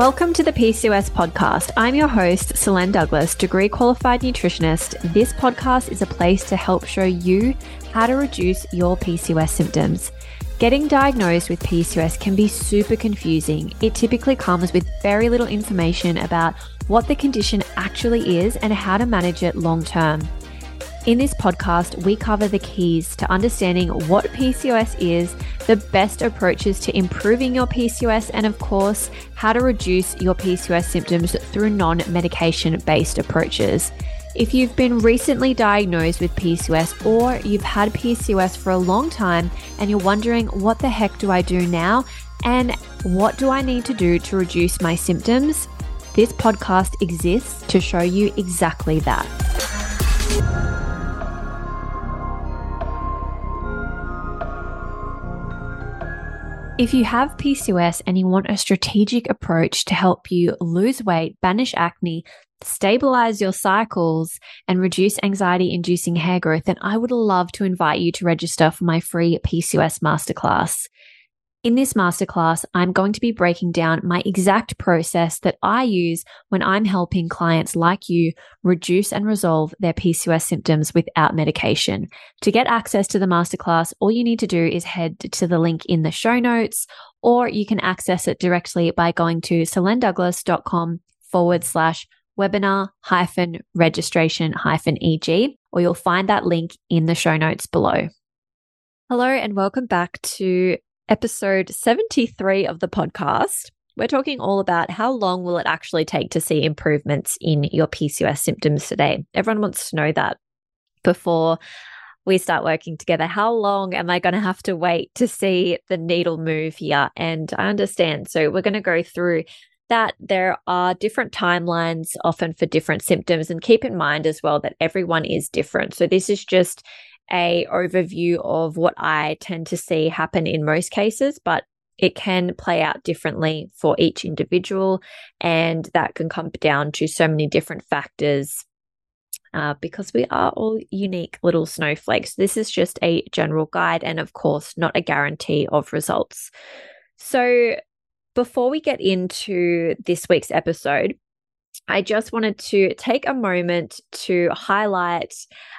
Welcome to the PCOS podcast. I'm your host, Solaine Douglas, degree qualified nutritionist. This podcast is a place to help show you how to reduce your PCOS symptoms. Getting diagnosed with PCOS can be super confusing. It typically comes with very little information about what the condition actually is and how to manage it long term. In this podcast, we cover the keys to understanding what PCOS is, the best approaches to improving your PCOS, and of course, how to reduce your PCOS symptoms through non medication based approaches. If you've been recently diagnosed with PCOS or you've had PCOS for a long time and you're wondering, what the heck do I do now? And what do I need to do to reduce my symptoms? This podcast exists to show you exactly that. If you have PCOS and you want a strategic approach to help you lose weight, banish acne, stabilize your cycles, and reduce anxiety inducing hair growth, then I would love to invite you to register for my free PCOS masterclass. In this masterclass, I'm going to be breaking down my exact process that I use when I'm helping clients like you reduce and resolve their PCOS symptoms without medication. To get access to the masterclass, all you need to do is head to the link in the show notes, or you can access it directly by going to solainedouglas.com forward slash webinar hyphen registration hyphen EG, or you'll find that link in the show notes below. Hello and welcome back to episode 73 of the podcast. We're talking all about how long will it actually take to see improvements in your PCOS symptoms today. Everyone wants to know that before we start working together. How long am I going to have to wait to see the needle move here? And I understand. So we're going to go through that there are different timelines often for different symptoms and keep in mind as well that everyone is different. So this is just a overview of what I tend to see happen in most cases, but it can play out differently for each individual. And that can come down to so many different factors uh, because we are all unique little snowflakes. This is just a general guide and, of course, not a guarantee of results. So, before we get into this week's episode, I just wanted to take a moment to highlight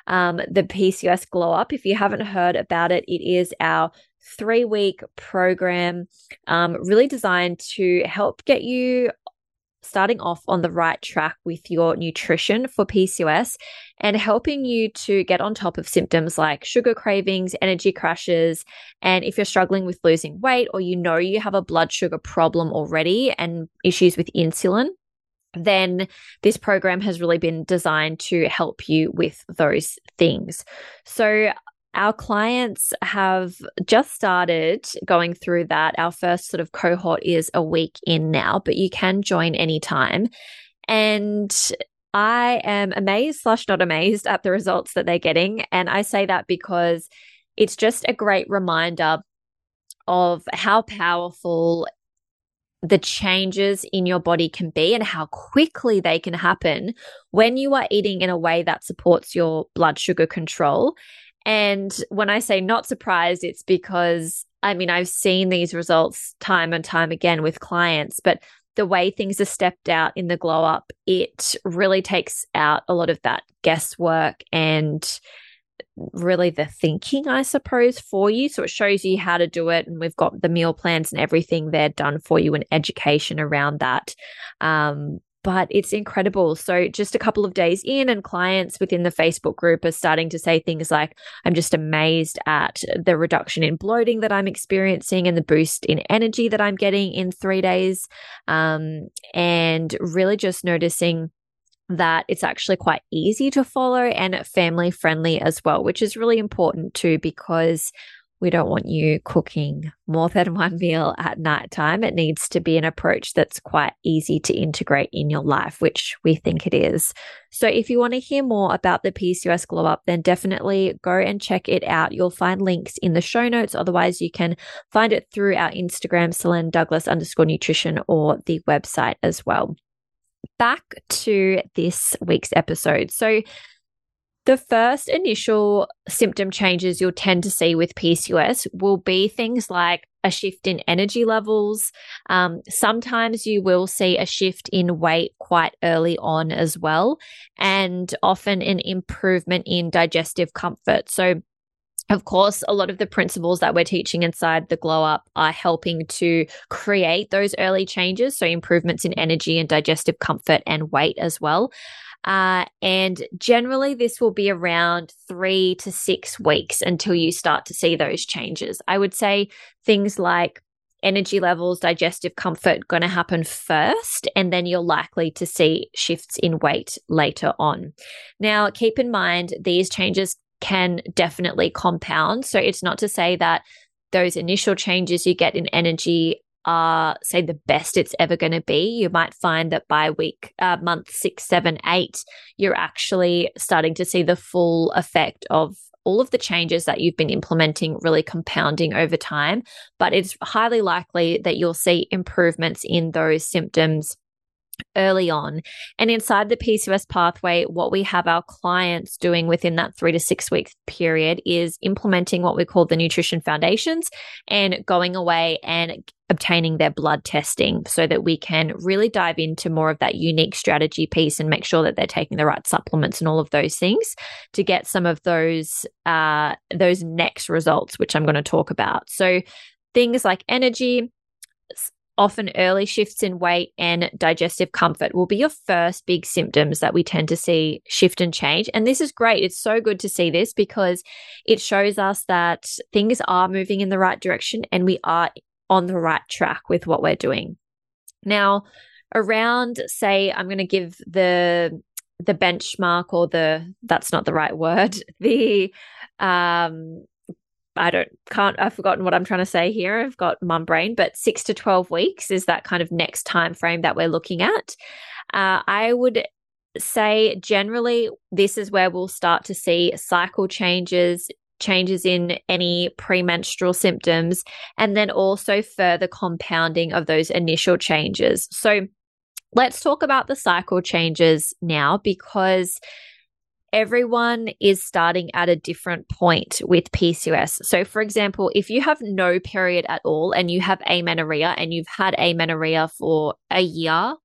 um, the PCOS Glow Up. If you haven't heard about it, it is our three week program, um, really designed to help get you starting off on the right track with your nutrition for PCOS and helping you to get on top of symptoms like sugar cravings, energy crashes, and if you're struggling with losing weight or you know you have a blood sugar problem already and issues with insulin then this program has really been designed to help you with those things. So, our clients have just started going through that. Our first sort of cohort is a week in now, but you can join anytime. And I am amazed slash not amazed at the results that they're getting. And I say that because it's just a great reminder of how powerful the changes in your body can be and how quickly they can happen when you are eating in a way that supports your blood sugar control. And when I say not surprised, it's because I mean, I've seen these results time and time again with clients, but the way things are stepped out in the glow up, it really takes out a lot of that guesswork and really the thinking, I suppose, for you. So it shows you how to do it. And we've got the meal plans and everything there done for you and education around that. Um, but it's incredible. So, just a couple of days in, and clients within the Facebook group are starting to say things like, I'm just amazed at the reduction in bloating that I'm experiencing and the boost in energy that I'm getting in three days. Um, and really just noticing that it's actually quite easy to follow and family friendly as well, which is really important too because we don't want you cooking more than one meal at night time. It needs to be an approach that's quite easy to integrate in your life, which we think it is. So if you want to hear more about the PCOS glow up, then definitely go and check it out. You'll find links in the show notes. Otherwise, you can find it through our Instagram, Solaine Douglas underscore nutrition or the website as well back to this week's episode. So, the first initial symptom changes you'll tend to see with PCOS will be things like a shift in energy levels. Um, sometimes you will see a shift in weight quite early on as well, and often an improvement in digestive comfort. So, of course, a lot of the principles that we're teaching inside the glow up are helping to create those early changes. So, improvements in energy and digestive comfort and weight as well. Uh, and generally, this will be around three to six weeks until you start to see those changes. I would say things like energy levels, digestive comfort going to happen first, and then you're likely to see shifts in weight later on. Now, keep in mind, these changes can definitely compound. So it's not to say that those initial changes you get in energy are say the best it's ever going to be you might find that by week uh, month six seven eight you're actually starting to see the full effect of all of the changes that you've been implementing really compounding over time but it's highly likely that you'll see improvements in those symptoms early on. And inside the PCOS pathway, what we have our clients doing within that three to six week period is implementing what we call the nutrition foundations and going away and obtaining their blood testing so that we can really dive into more of that unique strategy piece and make sure that they're taking the right supplements and all of those things to get some of those uh, those next results, which I'm going to talk about. So things like energy, often early shifts in weight and digestive comfort will be your first big symptoms that we tend to see shift and change. And this is great. It's so good to see this because it shows us that things are moving in the right direction and we are on the right track with what we're doing. Now, around say I'm going to give the the benchmark or the that's not the right word the um I don't can't I've forgotten what I'm trying to say here. I've got mum brain, but six to twelve weeks is that kind of next time frame that we're looking at. Uh, I would say generally this is where we'll start to see cycle changes, changes in any premenstrual symptoms, and then also further compounding of those initial changes. So let's talk about the cycle changes now because everyone is starting at a different point with PCOS. So, for example, if you have no period at all and you have amenorrhea and you've had amenorrhea for a year,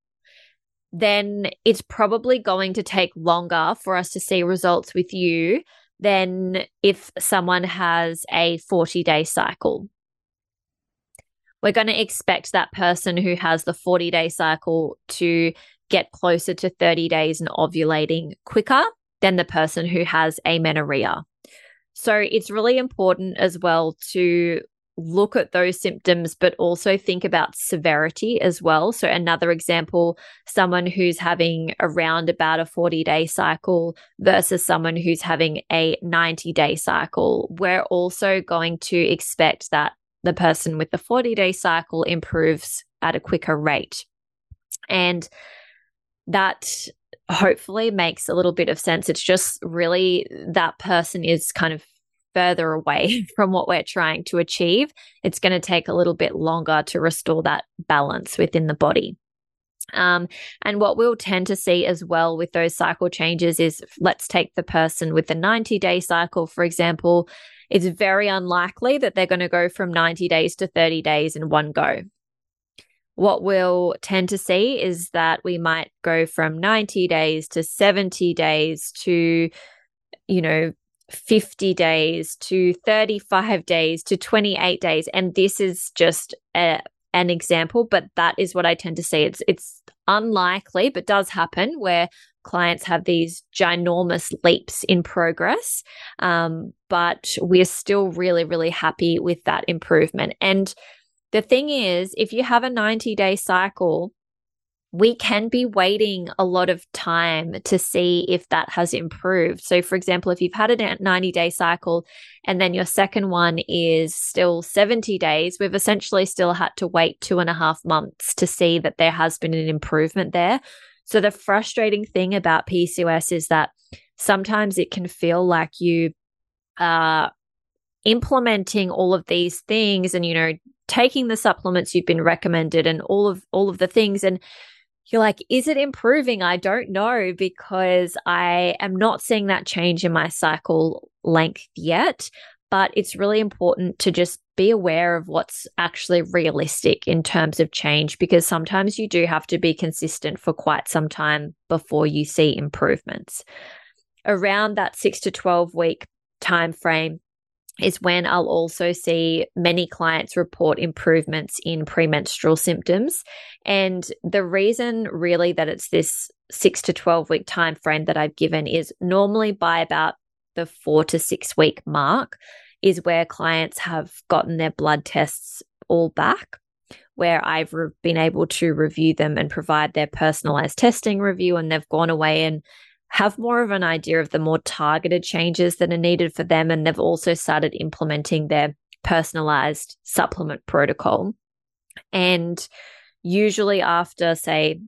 then it's probably going to take longer for us to see results with you than if someone has a 40 day cycle. We're going to expect that person who has the 40 day cycle to get closer to 30 days and ovulating quicker than the person who has amenorrhea. So it's really important as well to look at those symptoms, but also think about severity as well. So, another example someone who's having around about a 40 day cycle versus someone who's having a 90 day cycle. We're also going to expect that the person with the 40 day cycle improves at a quicker rate. And that hopefully makes a little bit of sense. It's just really that person is kind of further away from what we're trying to achieve. It's going to take a little bit longer to restore that balance within the body. Um, and what we'll tend to see as well with those cycle changes is let's take the person with the 90 day cycle, for example. It's very unlikely that they're going to go from 90 days to 30 days in one go what we'll tend to see is that we might go from 90 days to 70 days to, you know, 50 days to 35 days to 28 days. And this is just a, an example, but that is what I tend to see. It's, it's unlikely, but does happen where clients have these ginormous leaps in progress. Um, but we're still really, really happy with that improvement. And the thing is, if you have a 90 day cycle, we can be waiting a lot of time to see if that has improved. So, for example, if you've had a 90 day cycle and then your second one is still 70 days, we've essentially still had to wait two and a half months to see that there has been an improvement there. So, the frustrating thing about PCOS is that sometimes it can feel like you are implementing all of these things and, you know, taking the supplements you've been recommended and all of all of the things. And you're like is it improving? I don't know because i am not seeing that change in my cycle length yet. But it's really important to just be aware of what's actually realistic in terms of change because sometimes you do have to be consistent for quite some time before you see improvements. Around that 6 to 12 week time frame is when I'll also see many clients report improvements in premenstrual symptoms. And the reason really that it's this 6 to 12 week time frame that I've given is normally by about the 4 to 6 week mark is where clients have gotten their blood tests all back, where I've re- been able to review them and provide their personalized testing review, and they've gone away and have more of an idea of the more targeted changes that are needed for them. And they've also started implementing their personalized supplement protocol. And usually, after, say,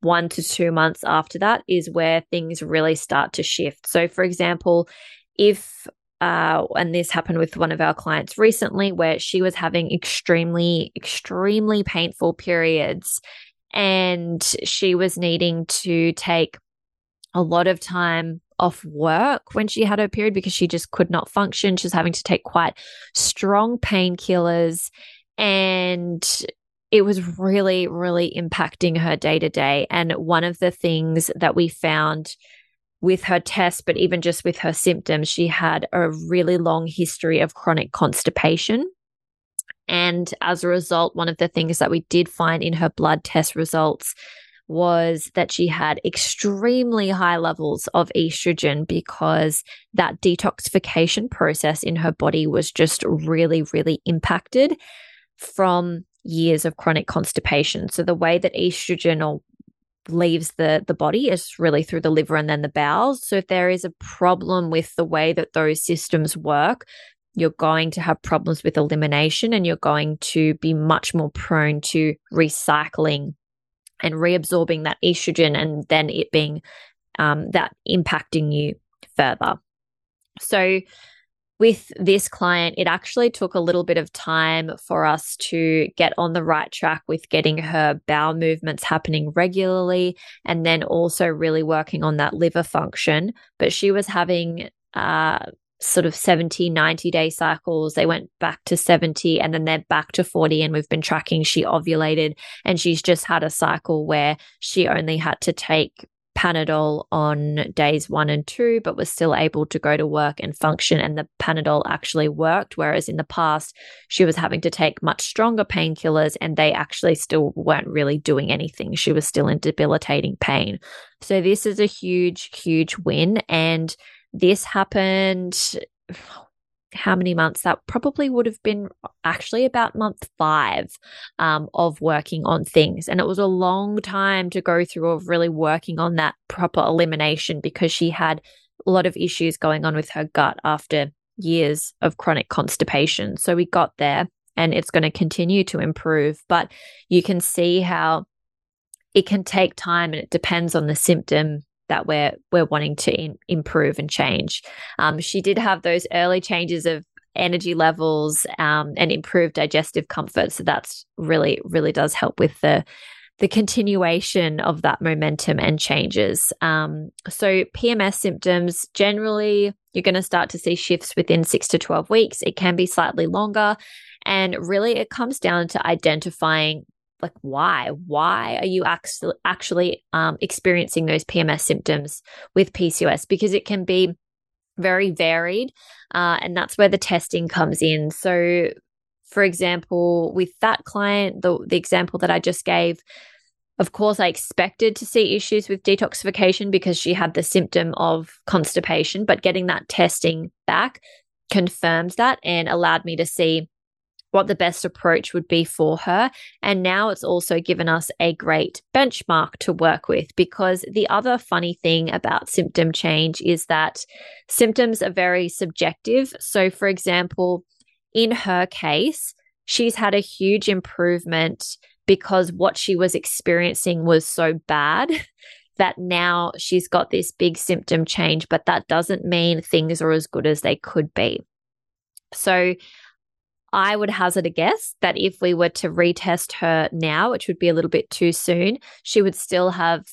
one to two months after that, is where things really start to shift. So, for example, if uh, and this happened with one of our clients recently where she was having extremely, extremely painful periods. And she was needing to take a lot of time off work when she had her period because she just could not function. She was having to take quite strong painkillers. And it was really, really impacting her day to day. And one of the things that we found with her test, but even just with her symptoms, she had a really long history of chronic constipation. And as a result, one of the things that we did find in her blood test results was that she had extremely high levels of estrogen because that detoxification process in her body was just really, really impacted from years of chronic constipation. So the way that estrogen or leaves the the body is really through the liver and then the bowels. So if there is a problem with the way that those systems work, you're going to have problems with elimination and you're going to be much more prone to recycling and reabsorbing that estrogen and then it being um, that impacting you further. So with this client, it actually took a little bit of time for us to get on the right track with getting her bowel movements happening regularly and then also really working on that liver function. But she was having uh, sort of 70, 90 day cycles. They went back to 70 and then they're back to 40. And we've been tracking she ovulated and she's just had a cycle where she only had to take Panadol on days one and two, but was still able to go to work and function. And the Panadol actually worked. Whereas in the past, she was having to take much stronger painkillers and they actually still weren't really doing anything. She was still in debilitating pain. So this is a huge, huge win. And this happened how many months? That probably would have been actually about month five um, of working on things. And it was a long time to go through of really working on that proper elimination because she had a lot of issues going on with her gut after years of chronic constipation. So we got there and it's going to continue to improve but you can see how it can take time and it depends on the symptom that we're we're wanting to in, improve and change. Um, she did have those early changes of energy levels um, and improved digestive comfort, so that's really really does help with the the continuation of that momentum and changes. Um, so PMS symptoms generally you're going to start to see shifts within six to 12 weeks. It can be slightly longer. And really, it comes down to identifying like why? Why are you actually actually um, experiencing those pms symptoms with pcos because it can be very varied uh, and that's where the testing comes in. So for example with that client the, the example that i just gave of course, I expected to see issues with detoxification because she had the symptom of constipation, but getting that testing back confirmed that and allowed me to see what the best approach would be for her. And now it's also given us a great benchmark to work with because the other funny thing about symptom change is that symptoms are very subjective. So, for example, in her case, she's had a huge improvement because what she was experiencing was so bad that now she's got this big symptom change, but that doesn't mean things are as good as they could be. So, I would hazard a guess that if we were to retest her now, which would be a little bit too soon, she would still have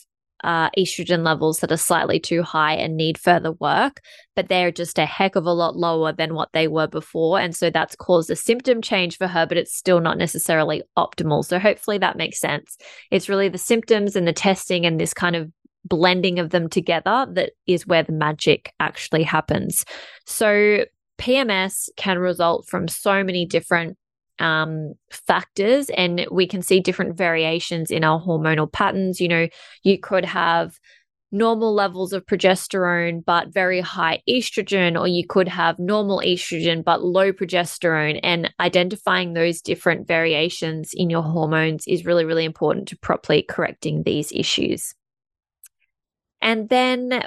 uh, estrogen levels that are slightly too high and need further work, but they're just a heck of a lot lower than what they were before. And so that's caused a symptom change for her, but it's still not necessarily optimal. So hopefully that makes sense. It's really the symptoms and the testing and this kind of blending of them together that is where the magic actually happens. So PMS can result from so many different um, factors, and we can see different variations in our hormonal patterns. You know, you could have normal levels of progesterone but very high estrogen, or you could have normal estrogen but low progesterone. And identifying those different variations in your hormones is really, really important to properly correcting these issues. And then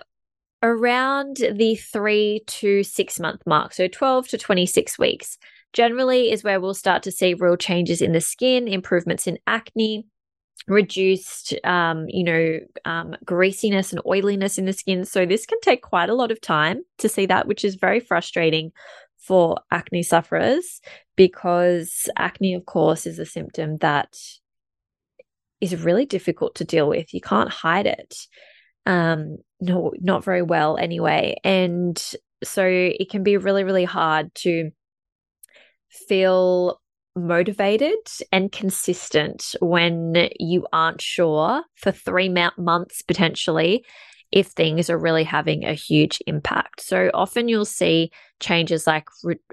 around the three to six month mark, so 12 to 26 weeks, generally is where we'll start to see real changes in the skin, improvements in acne, reduced, um, you know, um, greasiness and oiliness in the skin. So this can take quite a lot of time to see that, which is very frustrating for acne sufferers because acne, of course, is a symptom that is really difficult to deal with. You can't hide it um, no, not very well anyway. And so it can be really, really hard to feel motivated and consistent when you aren't sure for three months potentially if things are really having a huge impact. So often you'll see changes like,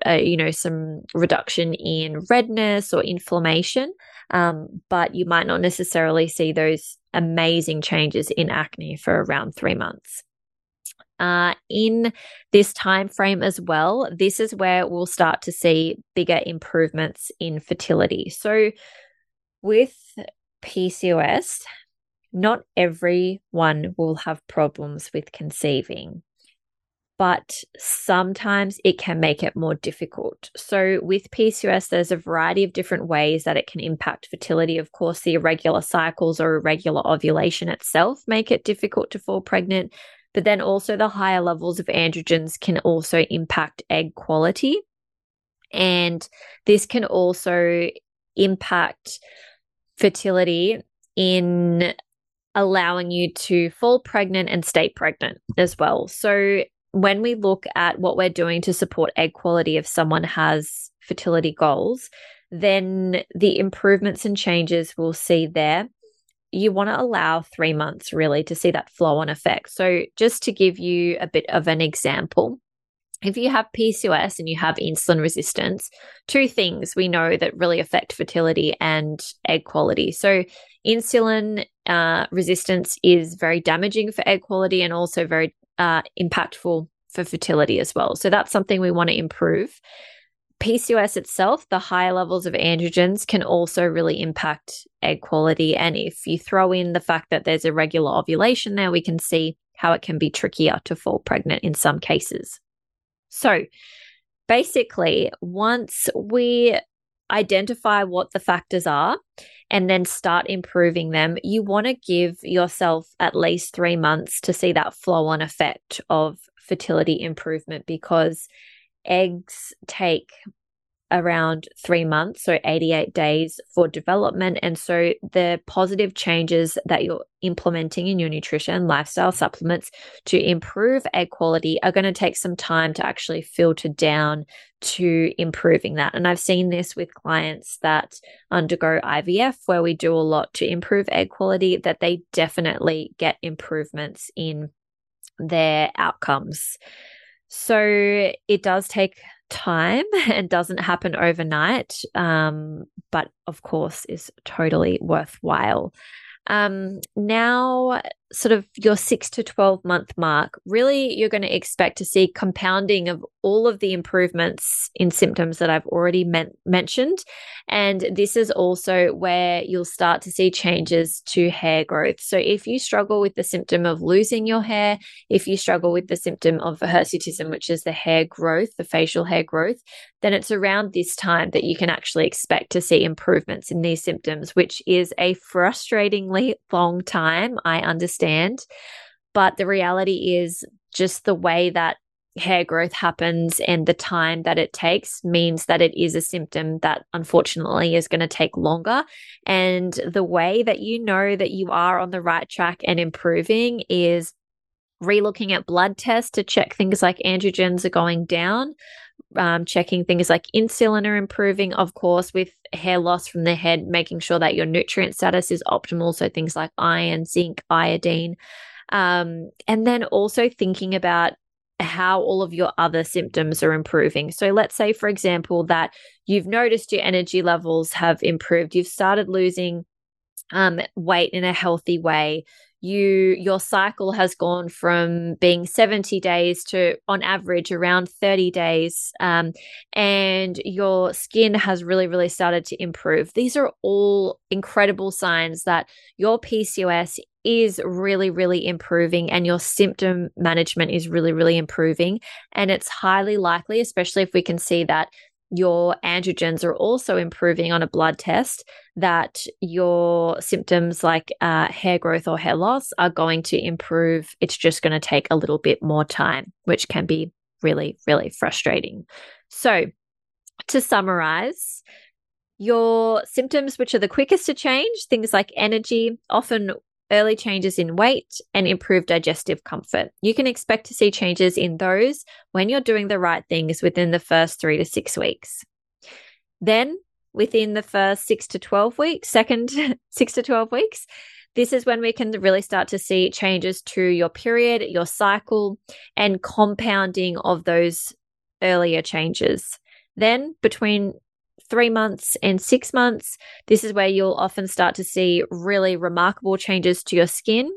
uh, you know, some reduction in redness or inflammation, um, but you might not necessarily see those amazing changes in acne for around three months. Uh, in this time frame as well, this is where we'll start to see bigger improvements in fertility. So, with PCOS, not everyone will have problems with conceiving but sometimes it can make it more difficult. So, with PCOS, there's a variety of different ways that it can impact fertility. Of course, the irregular cycles or irregular ovulation itself make it difficult to fall pregnant, but then also the higher levels of androgens can also impact egg quality. And this can also impact fertility in allowing you to fall pregnant and stay pregnant as well. So, when we look at what we're doing to support egg quality if someone has fertility goals, then the improvements and changes we'll see there, you want to allow three months really to see that flow on effect. So, just to give you a bit of an example, if you have PCOS and you have insulin resistance, two things we know that really affect fertility and egg quality. So, insulin uh, resistance is very damaging for egg quality and also very uh, impactful for fertility as well. So that's something we want to improve. PCOS itself, the higher levels of androgens can also really impact egg quality. And if you throw in the fact that there's irregular ovulation there, we can see how it can be trickier to fall pregnant in some cases. So basically, once we identify what the factors are and then start improving them, you want to give yourself at least three months to see that flow on effect of fertility improvement because eggs take around three months, so 88 days for development. And so the positive changes that you're implementing in your nutrition, lifestyle supplements to improve egg quality are going to take some time to actually filter down to improving that. And I've seen this with clients that undergo IVF, where we do a lot to improve egg quality, that they definitely get improvements in their outcomes. So it does take time and doesn't happen overnight, um, but of course is totally worthwhile. Um, now, sort of your six to 12 month mark, really you're going to expect to see compounding of all of the improvements in symptoms that I've already men- mentioned. And this is also where you'll start to see changes to hair growth. So if you struggle with the symptom of losing your hair, if you struggle with the symptom of hirsutism, which is the hair growth, the facial hair growth, then it's around this time that you can actually expect to see improvements in these symptoms, which is a frustratingly long time. I understand. Stand, but the reality is just the way that hair growth happens and the time that it takes means that it is a symptom that unfortunately is going to take longer. And the way that you know that you are on the right track and improving is relooking at blood tests to check things like androgens are going down. Um, checking things like insulin are improving, of course, with hair loss from the head, making sure that your nutrient status is optimal. So things like iron, zinc, iodine. Um, and then also thinking about how all of your other symptoms are improving. So let's say, for example, that you've noticed your energy levels have improved, you've started losing um, weight in a healthy way. You your cycle has gone from being 70 days to on average around 30 days um, and your skin has really really started to improve these are all incredible signs that your pcos is really, really improving and your symptom management is really, really improving. And it's highly likely, especially if we can see that your androgens are also improving on a blood test, that your symptoms like uh, hair growth or hair loss are going to improve. It's just going to take a little bit more time, which can be really, really frustrating. So, to summarize, your symptoms, which are the quickest to change, things like energy, often early changes in weight, and improved digestive comfort. You can expect to see changes in those when you're doing the right things within the first three to six weeks. Then, within the first six to 12 weeks, second six to 12 weeks, this is when we can really start to see changes to your period, your cycle, and compounding of those earlier changes. Then, between three months and six months, this is where you'll often start to see really remarkable changes to your skin,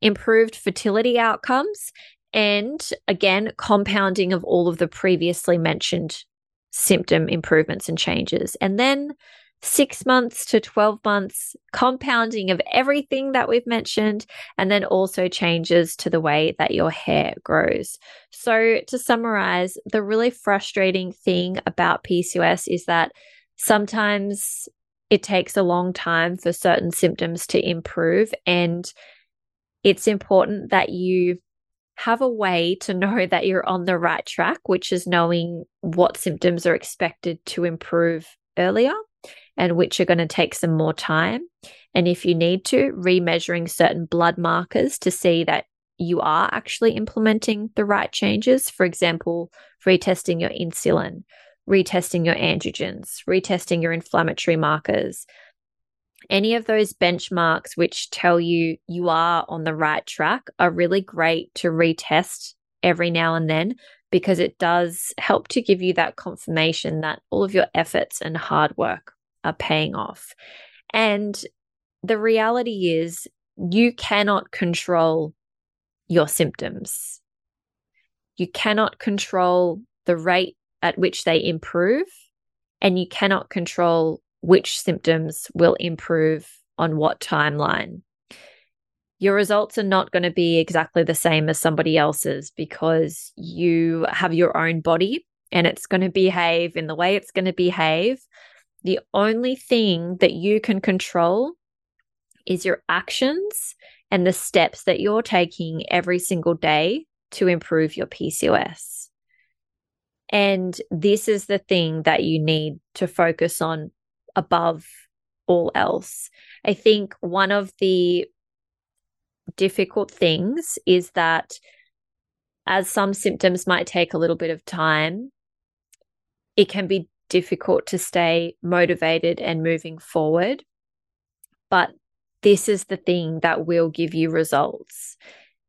improved fertility outcomes, and again, compounding of all of the previously mentioned symptom improvements and changes. And then six months to 12 months, compounding of everything that we've mentioned, and then also changes to the way that your hair grows. So, to summarize, the really frustrating thing about PCOS is that sometimes it takes a long time for certain symptoms to improve, and it's important that you have a way to know that you're on the right track, which is knowing what symptoms are expected to improve earlier and which are going to take some more time. And if you need to, remeasuring certain blood markers to see that you are actually implementing the right changes. For example, retesting your insulin, retesting your androgens, retesting your inflammatory markers. Any of those benchmarks which tell you you are on the right track are really great to retest every now and then because it does help to give you that confirmation that all of your efforts and hard work are paying off. And the reality is, you cannot control your symptoms. You cannot control the rate at which they improve, and you cannot control which symptoms will improve on what timeline. Your results are not going to be exactly the same as somebody else's because you have your own body and it's going to behave in the way it's going to behave the only thing that you can control is your actions and the steps that you're taking every single day to improve your PCOS. And this is the thing that you need to focus on above all else. I think one of the difficult things is that as some symptoms might take a little bit of time, it can be difficult to stay motivated and moving forward. But this is the thing that will give you results.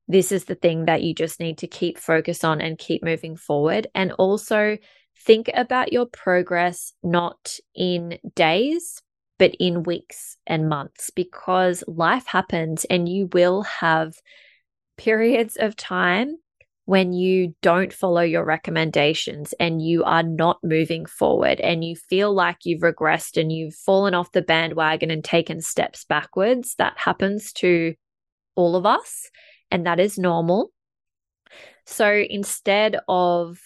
This is the thing that you just need to keep focus on and keep moving forward. And also think about your progress not in days, but in weeks and months because life happens and you will have periods of time when you don't follow your recommendations and you are not moving forward and you feel like you've regressed and you've fallen off the bandwagon and taken steps backwards, that happens to all of us and that is normal. So instead of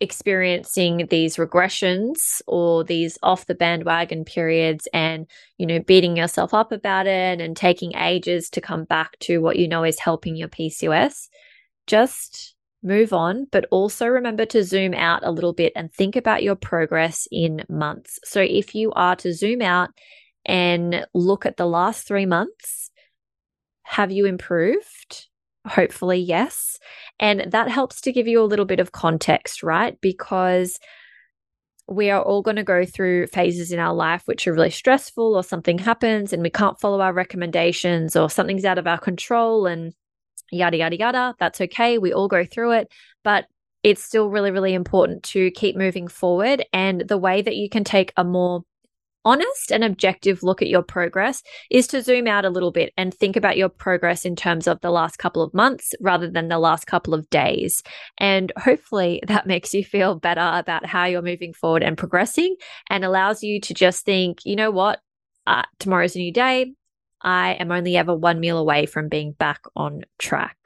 experiencing these regressions or these off the bandwagon periods and you know beating yourself up about it and taking ages to come back to what you know is helping your PCOS just move on, but also remember to zoom out a little bit and think about your progress in months. So if you are to zoom out and look at the last three months, have you improved? Hopefully, yes. And that helps to give you a little bit of context, right? Because we are all going to go through phases in our life which are really stressful, or something happens and we can't follow our recommendations, or something's out of our control, and yada, yada, yada. That's okay. We all go through it. But it's still really, really important to keep moving forward. And the way that you can take a more honest and objective look at your progress is to zoom out a little bit and think about your progress in terms of the last couple of months rather than the last couple of days. And hopefully that makes you feel better about how you're moving forward and progressing and allows you to just think, you know what? Uh, tomorrow's a new day. I am only ever one meal away from being back on track.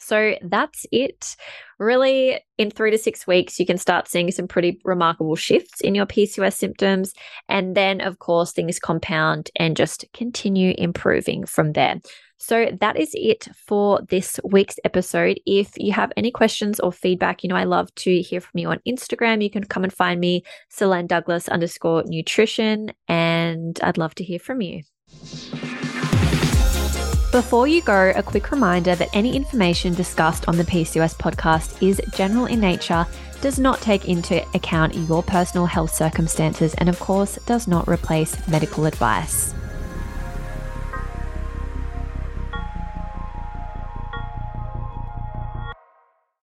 So that's it. Really, in three to six weeks, you can start seeing some pretty remarkable shifts in your PCOS symptoms. And then, of course, things compound and just continue improving from there. So that is it for this week's episode. If you have any questions or feedback, you know, I love to hear from you on Instagram. You can come and find me, Solaine Douglas underscore nutrition, and I'd love to hear from you. Before you go, a quick reminder that any information discussed on the PCOS podcast is general in nature, does not take into account your personal health circumstances, and of course, does not replace medical advice.